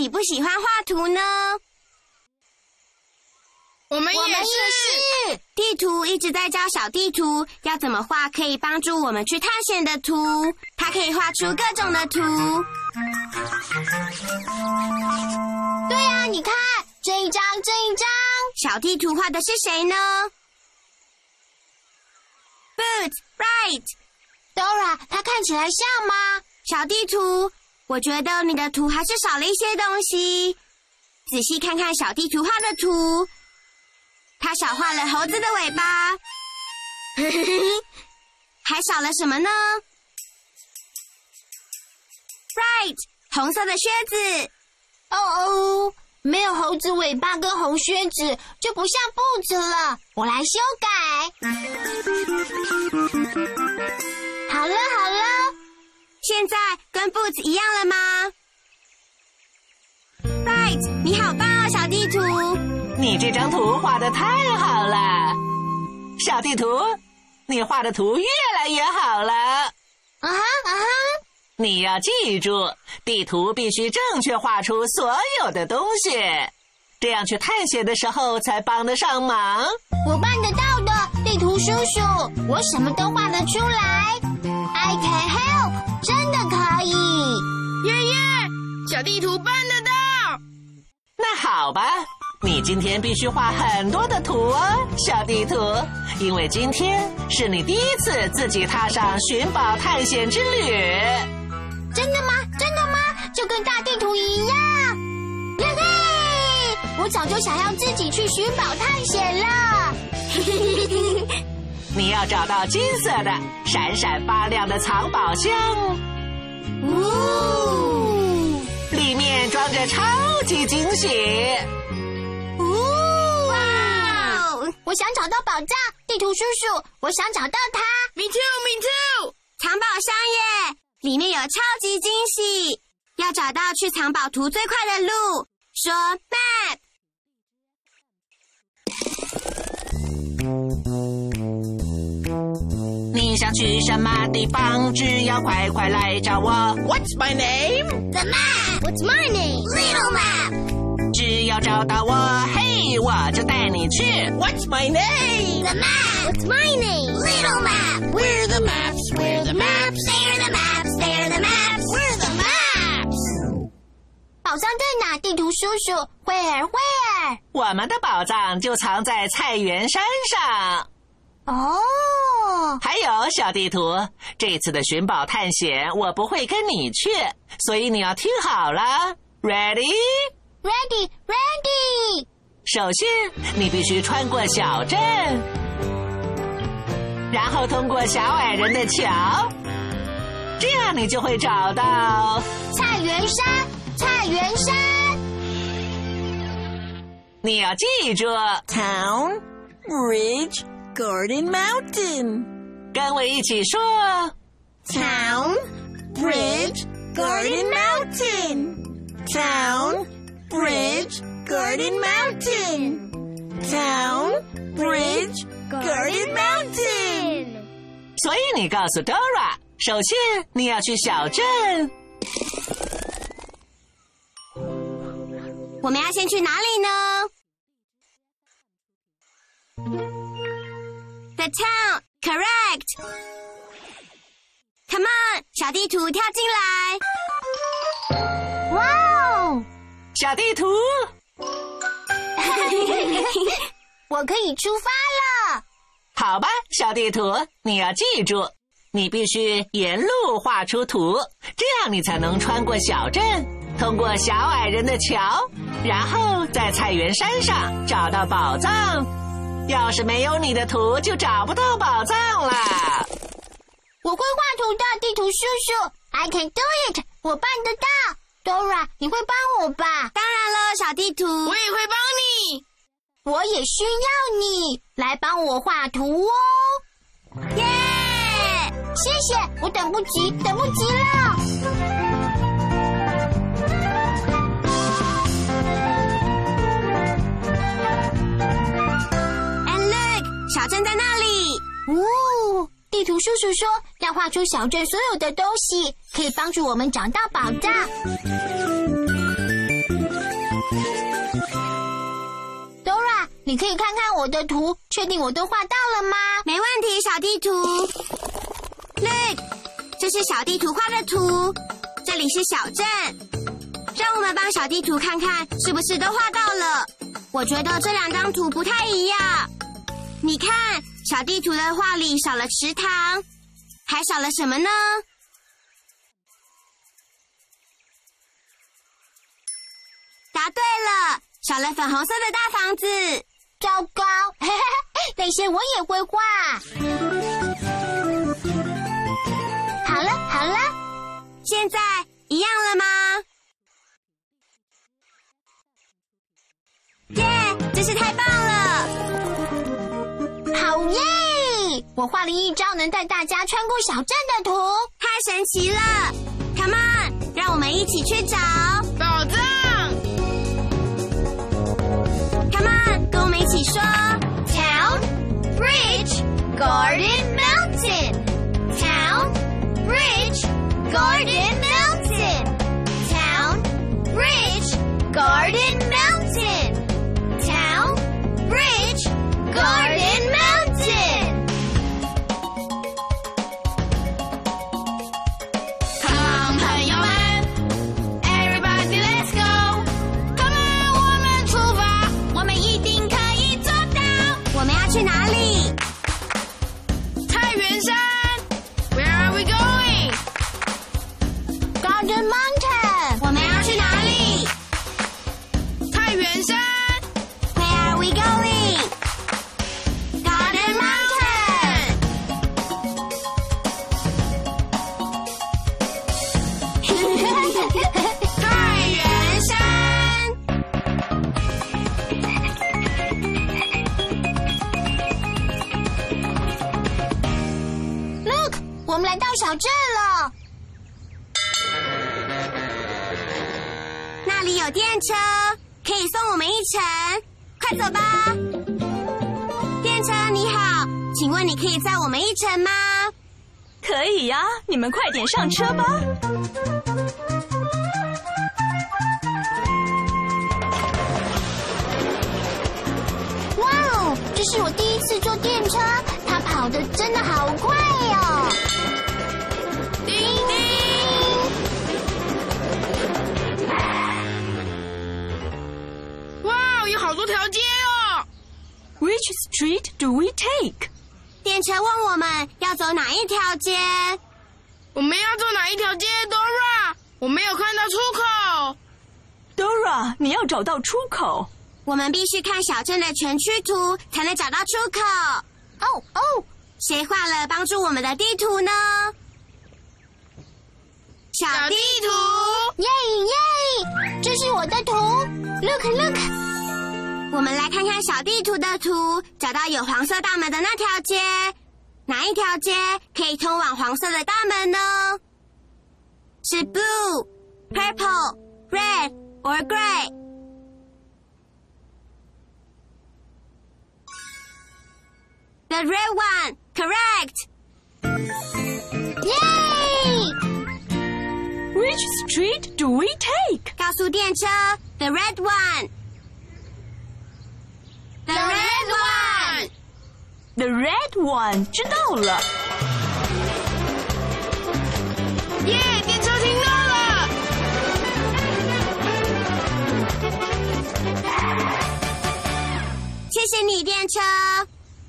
喜不喜欢画图呢？我们也是。地图一直在教小地图要怎么画可以帮助我们去探险的图，它可以画出各种的图。对啊，你看这一张，这一张，小地图画的是谁呢？Boots, right. Dora，它看起来像吗？小地图，我觉得你的图还是少了一些东西。仔细看看小地图画的图，它少画了猴子的尾巴，还少了什么呢？Right，红色的靴子。哦哦，没有猴子尾巴跟红靴子，就不像布子了。我来修改。好了好了，现在跟布子一样了吗？Right，你好棒哦，小地图。你这张图画的太好了，小地图，你画的图越来越好了。啊哈啊哈，你要记住，地图必须正确画出所有的东西，这样去探险的时候才帮得上忙。我办得到的，地图叔叔，我什么都画得出来。I can help，小地图办得到。那好吧，你今天必须画很多的图哦，小地图，因为今天是你第一次自己踏上寻宝探险之旅。真的吗？真的吗？就跟大地图一样。耶嘿！我早就想要自己去寻宝探险了。你要找到金色的、闪闪发亮的藏宝箱，呜装着超级惊喜。呜！哇！我想找到宝藏，地图叔叔，我想找到它。Me too, me too。藏宝箱耶，里面有超级惊喜。要找到去藏宝图最快的路，说 map。你想去什么地方？只要快快来找我。What's my name? The map. What's my name? Little map. 只要找到我，嘿，我就带你去。What's my name? The map. What's my name? Little map. Where the maps? Where the maps? They're the maps. They're the maps. Where are the maps? 宝藏在哪？地图叔叔，Where Where？我们的宝藏就藏在菜园山上。哦，还有小地图，这次的寻宝探险我不会跟你去，所以你要听好了。Ready？Ready Ready。首先，你必须穿过小镇，然后通过小矮人的桥，这样你就会找到。菜园山，菜园山。你要记住，Town, Ridge, Garden Mountain. 跟我一起说。Town, Bridge, Garden Mountain. Town, Bridge, Garden Mountain. Town, Bridge, Garden Mountain. 所以你告诉 Dora，首先你要去小镇。我们要先去哪里呢？The town Correct. Come on，小地图跳进来。哇哦！小地图，我可以出发了。好吧，小地图，你要记住，你必须沿路画出图，这样你才能穿过小镇，通过小矮人的桥，然后在菜园山上找到宝藏。要是没有你的图，就找不到宝藏了。我会画图的，地图叔叔，I can do it，我办得到。Dora，你会帮我吧？当然了，小地图，我也会帮你。我也需要你来帮我画图哦。耶！谢谢，我等不及，等不及了。地图叔叔说要画出小镇所有的东西，可以帮助我们找到宝藏。Dora，你可以看看我的图，确定我都画到了吗？没问题，小地图。Look，这是小地图画的图，这里是小镇。让我们帮小地图看看是不是都画到了。我觉得这两张图不太一样。你看，小地图的画里少了池塘，还少了什么呢？答对了，少了粉红色的大房子。糟糕，那些我也会画。好了好了，现在一样了吗？耶，真是太棒我画了一张能带大家穿过小镇的图，太神奇了！Come on，让我们一起去找宝藏。Come on，跟我们一起说：Town, bridge, garden, mountain. Town, bridge, garden, 送我们一程。快走吧！电车你好，请问你可以载我们一程吗？可以呀，你们快点上车吧。哇哦，这是我第一次坐电车，它跑得真的好快条街哦。Which street do we take？电车问我们要走哪一条街？我们要走哪一条街，Dora？我没有看到出口。Dora，你要找到出口。我们必须看小镇的全区图才能找到出口。哦哦，谁画了帮助我们的地图呢？小地图，图。耶耶！这是我的图，Look Look。我们来看看小地图的图，找到有黄色大门的那条街，哪一条街可以通往黄色的大门呢？是 blue、purple、red or gray？The red one, correct. Yay! Which street do we take？告诉电车，the red one. The red one. The red one，知道了。耶，电车停到了。谢谢你，电车。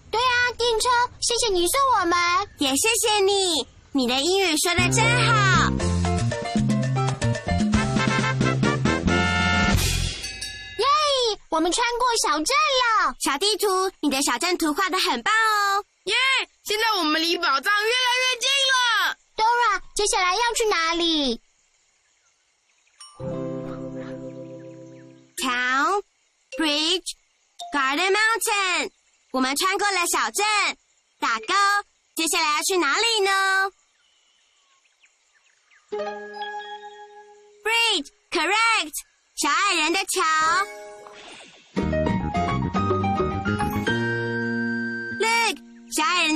对啊，电车，谢谢你送我们。也谢谢你，你的英语说的真好。们穿过小镇了。小地图，你的小镇图画的很棒哦。耶，现在我们离宝藏越来越近了。Dora，接下来要去哪里？Town, bridge, garden mountain。我们穿过了小镇，打勾。接下来要去哪里呢？Bridge, correct。小矮人的桥。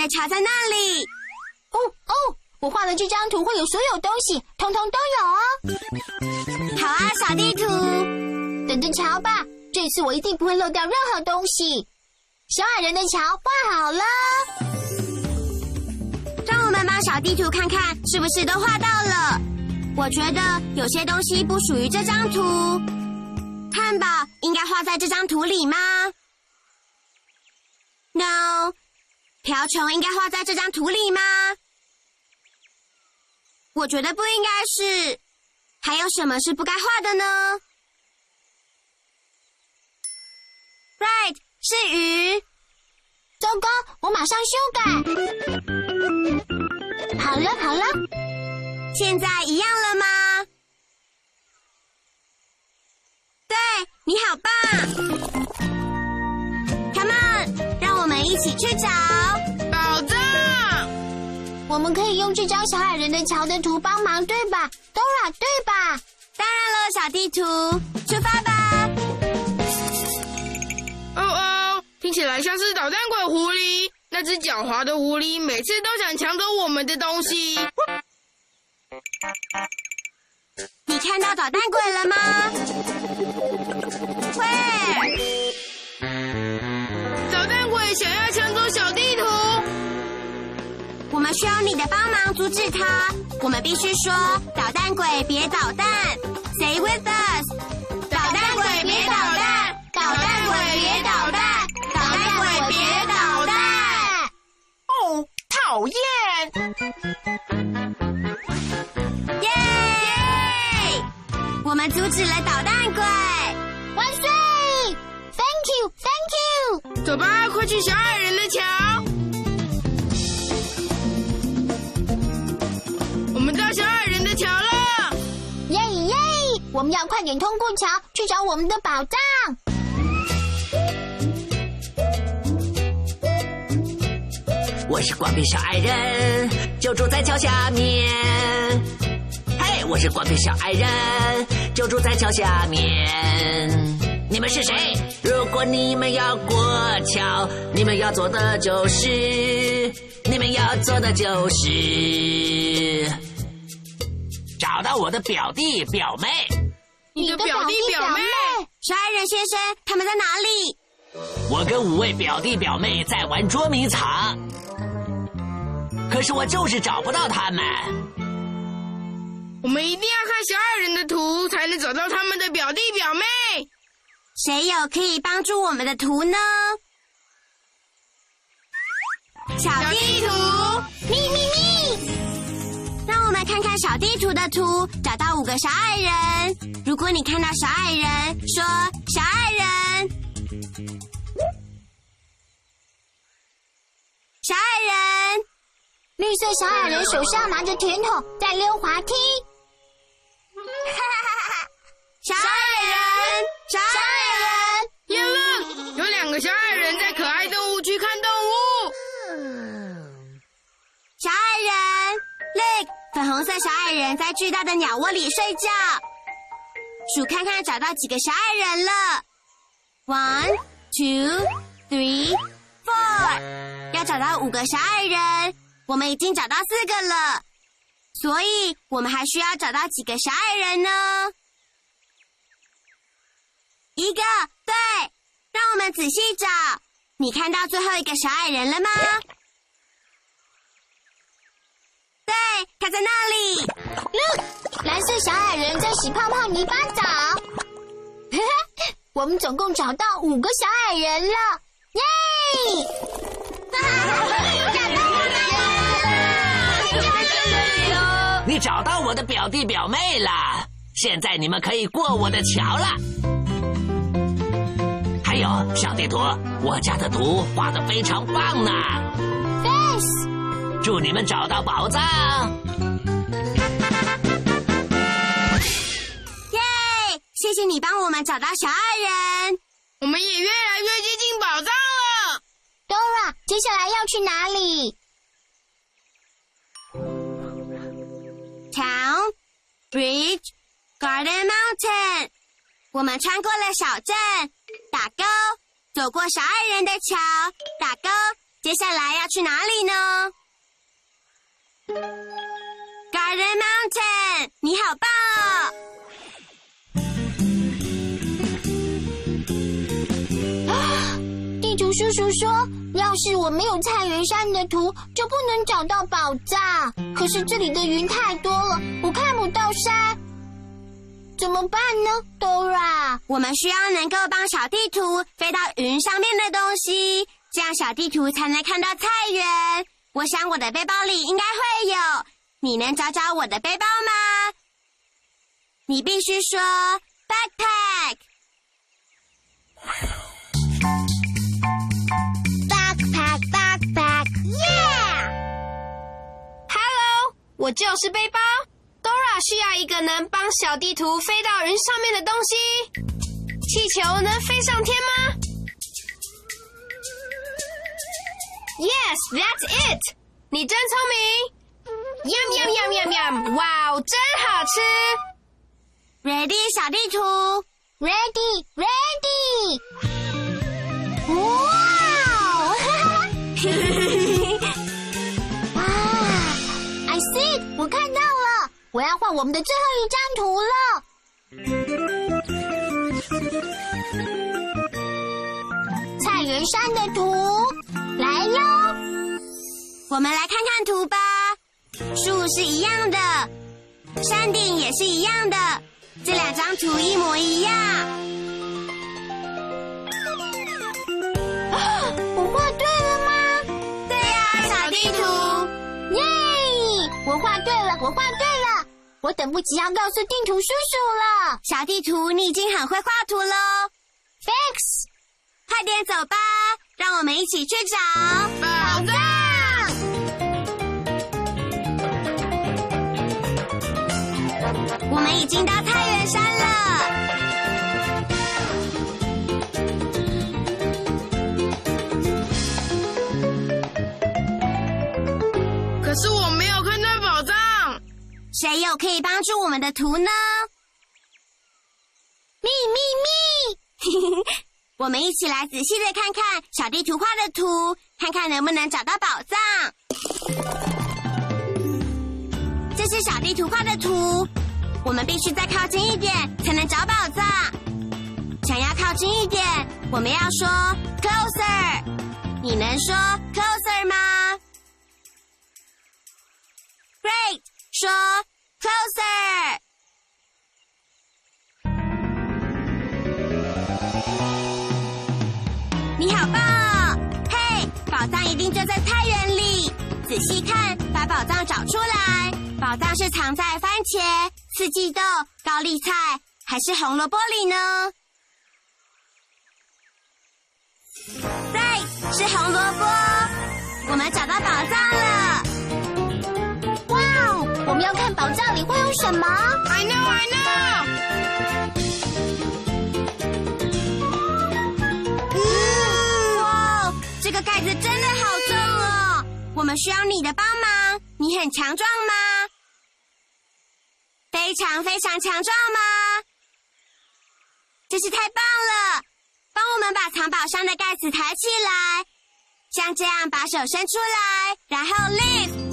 桥在那里。哦哦，我画的这张图会有所有东西，通通都有哦。好啊，小地图。等着瞧吧，这次我一定不会漏掉任何东西。小矮人的桥画好了，让我们帮小地图看看是不是都画到了。我觉得有些东西不属于这张图。汉堡应该画在这张图里吗？No。瓢虫应该画在这张图里吗？我觉得不应该是。还有什么是不该画的呢？Right，是鱼。糟糕，我马上修改。好了好了，现在一样了吗？对，你好棒！Come on，让我们一起去找。我们可以用这张小矮人的桥的图帮忙，对吧？Dora，对吧？当然了，小地图，出发吧！哦哦，听起来像是捣蛋鬼狐狸。那只狡猾的狐狸每次都想抢走我们的东西。你看到捣蛋鬼了吗？Where？需要你的帮忙阻止他。我们必须说：捣蛋鬼别捣蛋，Say with us！捣蛋鬼别捣蛋，捣蛋鬼别捣蛋，捣蛋鬼别捣蛋。哦，讨厌！耶！我们阻止了捣蛋鬼。万岁！Thank you，Thank you。走吧，快去小矮人的桥。我们要快点通过桥去找我们的宝藏。我是光皮小矮人，就住在桥下面。嘿，我是光皮小矮人，就住在桥下面。你们是谁？如果你们要过桥，你们要做的就是，你们要做的就是找到我的表弟表妹。你的表弟表妹，小矮人先生，他们在哪里？我跟五位表弟表妹在玩捉迷藏，可是我就是找不到他们。我们一定要看小矮人的图，才能找到他们的表弟表妹。谁有可以帮助我们的图呢？小小地图，咪咪咪，看看小地图的图，找到五个小矮人。如果你看到小矮人，说小矮人，小矮人，绿色小矮人手上拿着甜筒，在溜滑梯。小矮人，小矮人。耶，有两个小矮人在可爱粉红色小矮人在巨大的鸟窝里睡觉。数看看找到几个小矮人了。One, two, three, four。要找到五个小矮人，我们已经找到四个了。所以我们还需要找到几个小矮人呢？一个，对。让我们仔细找。你看到最后一个小矮人了吗？对，他在那里。Look，蓝色小矮人在洗泡泡泥巴澡。我们总共找到五个小矮人了，耶！找到我们你找到我的表弟表妹了，现在你们可以过我的桥了。还有小地图，我家的图画的非常棒呢。祝你们找到宝藏！耶！谢谢你帮我们找到小矮人。我们也越来越接近宝藏了。Dora，接下来要去哪里？Town, bridge, garden, mountain。我们穿过了小镇，打勾；走过小矮人的桥，打勾。接下来要去哪里呢？Garden Mountain，你好棒哦！地图叔叔说，要是我没有菜园山的图，就不能找到宝藏。可是这里的云太多了，我看不到山，怎么办呢，Dora？我们需要能够帮小地图飞到云上面的东西，这样小地图才能看到菜园。我想我的背包里应该会有，你能找找我的背包吗？你必须说 backpack。Backpack, backpack, yeah！Hello，我就是背包。Dora 需要一个能帮小地图飞到云上面的东西。气球能飞上天吗？Yes, that's it。你真聪明。Yum yum yum yum yum！哇哦，真好吃。Ready，小地图。Ready, ready！哇哦！啊，I see，it，我看到了，我要画我们的最后一张图了。菜园山的图来哟！我们来看看图吧。树是一样的，山顶也是一样的，这两张图一模一样。我画对了吗？对呀、小地图。耶！我画对了，我画对了，我等不及要告诉地图叔叔了。小地图，你已经很会画图喽，Thanks。快点走吧，让我们一起去找宝藏。我们已经到太原山了。可是我没有看到宝藏。谁有可以帮助我们的图呢？咪咪咪！我们一起来仔细的看看小地图画的图，看看能不能找到宝藏。这是小地图画的图，我们必须再靠近一点才能找宝藏。想要靠近一点，我们要说 closer。你能说 closer 吗？Great，说 closer。你好棒哦！嘿，宝藏一定就在菜园里。仔细看，把宝藏找出来。宝藏是藏在番茄、四季豆、高丽菜还是红萝卜里呢？Right，是红萝卜。我们找到宝藏了。哇哦，我们要看宝藏里会有什么？I know, I know。我们需要你的帮忙。你很强壮吗？非常非常强壮吗？真是太棒了！帮我们把藏宝箱的盖子抬起来，像这样把手伸出来，然后 lift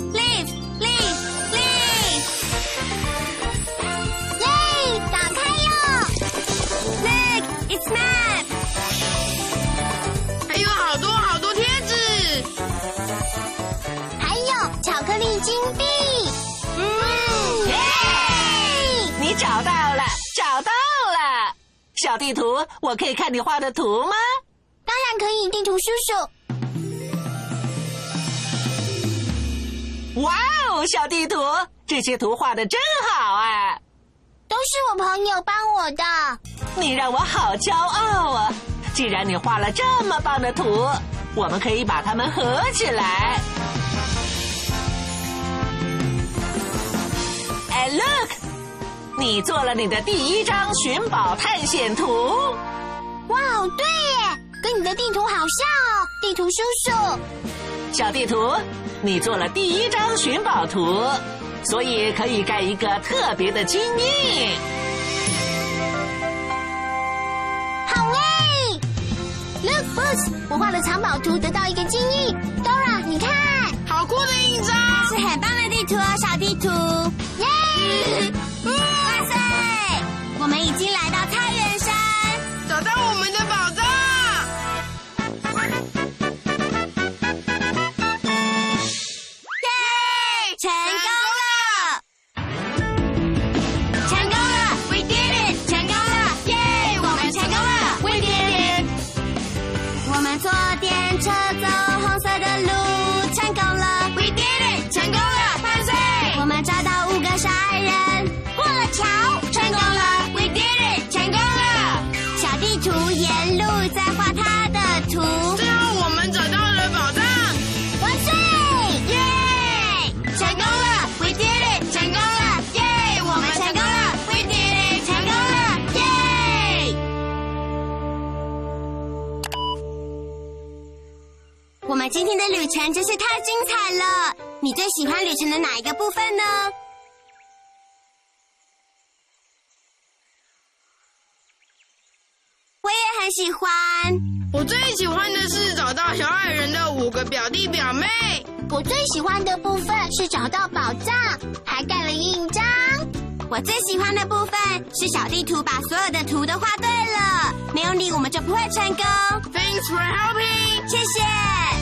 金币。嗯，耶！你找到了，找到了。小地图，我可以看你画的图吗？当然可以，地图叔叔。哇哦，小地图，这些图画的真好啊！都是我朋友帮我的。你让我好骄傲啊！既然你画了这么棒的图，我们可以把它们合起来。哎，look，你做了你的第一张寻宝探险图。哇哦，对耶，跟你的地图好像哦，地图叔叔。小地图，你做了第一张寻宝图，所以可以盖一个特别的金印。Look, Boots，我画了藏宝图，得到一个金印。Dora，你看，好酷的印章，是很棒的地图哦，小地图。我们今天的旅程真是太精彩了！你最喜欢旅程的哪一个部分呢？我也很喜欢。我最喜欢的是找到小矮人的五个表弟表妹。我最喜欢的部分是找到宝藏，还盖了印章。我最喜欢的部分是小地图把所有的图都画对了，没有你我们就不会成功。Thanks for helping。谢谢。